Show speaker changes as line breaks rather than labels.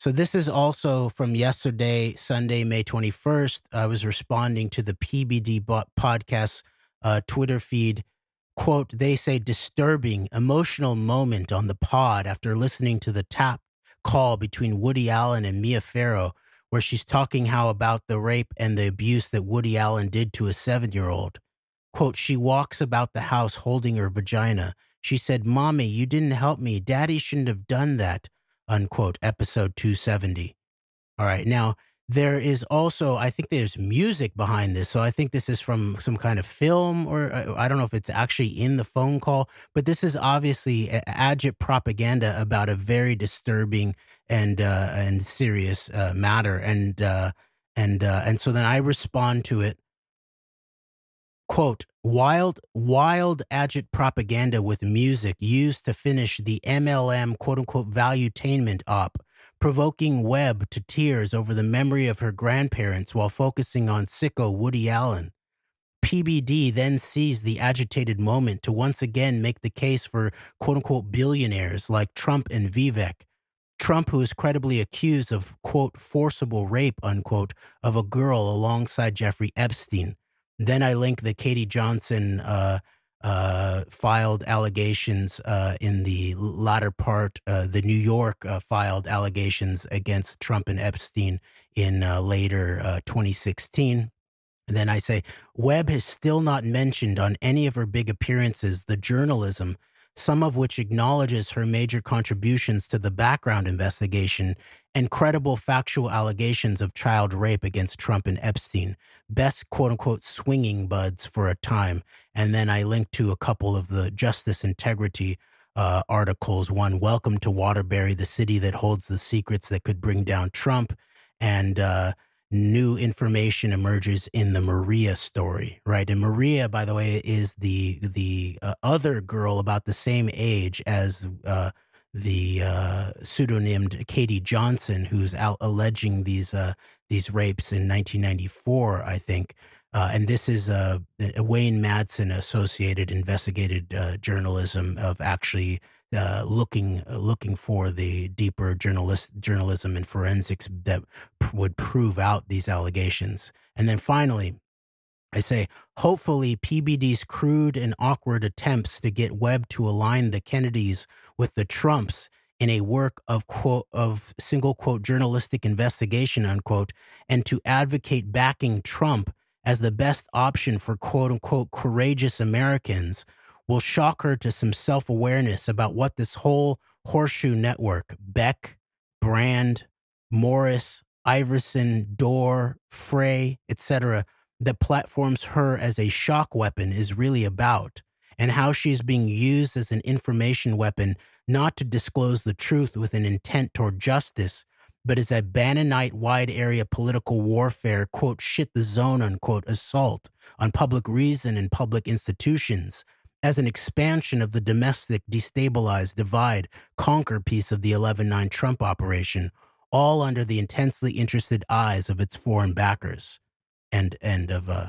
So this is also from yesterday, Sunday, May 21st. I was responding to the PBD podcast uh, Twitter feed. Quote, they say disturbing, emotional moment on the pod after listening to the tap call between Woody Allen and Mia Farrow, where she's talking how about the rape and the abuse that Woody Allen did to a seven year old. Quote, she walks about the house holding her vagina. She said, Mommy, you didn't help me. Daddy shouldn't have done that. Unquote. Episode 270. All right. Now, there is also, I think there's music behind this. So I think this is from some kind of film, or uh, I don't know if it's actually in the phone call, but this is obviously agit propaganda about a very disturbing and uh, and serious uh, matter. And uh, and uh, and so then I respond to it quote wild wild agit propaganda with music used to finish the mlm quote unquote valuetainment op provoking webb to tears over the memory of her grandparents while focusing on sicko woody allen. Pbd then seized the agitated moment to once again make the case for quote unquote billionaires like trump and vivek. Trump, who is credibly accused of, quote, forcible rape, unquote, of a girl alongside Jeffrey Epstein, then I link the Katie Johnson uh, uh, filed allegations uh, in the latter part, uh, the New York uh, filed allegations against Trump and Epstein in later 2016. And then I say, Webb has still not mentioned on any of her big appearances the journalism some of which acknowledges her major contributions to the background investigation and credible factual allegations of child rape against Trump and Epstein. Best quote unquote swinging buds for a time. And then I linked to a couple of the justice integrity uh, articles. One, Welcome to Waterbury, the city that holds the secrets that could bring down Trump. And uh, new information emerges in the Maria story, right? And Maria, by the way, is the the uh, other girl about the same age as uh, the uh, pseudonymed Katie Johnson, who's out alleging these uh, these rapes in 1994, I think. Uh, and this is a Wayne Madsen associated investigated journalism of actually uh, looking uh, looking for the deeper journalist journalism and forensics that would prove out these allegations. And then finally, I say, hopefully, PBD's crude and awkward attempts to get Webb to align the Kennedys with the Trumps in a work of quote of single quote journalistic investigation unquote, and to advocate backing Trump as the best option for quote unquote courageous Americans will shock her to some self awareness about what this whole horseshoe network, Beck, Brand, Morris, Iversen, Dore, Frey, etc., that platforms her as a shock weapon is really about, and how she is being used as an information weapon not to disclose the truth with an intent toward justice, but as a Bannonite wide area political warfare, quote, shit the zone, unquote, assault on public reason and public institutions as an expansion of the domestic destabilize, divide, conquer piece of the 11 9 Trump operation, all under the intensely interested eyes of its foreign backers. End, end of uh,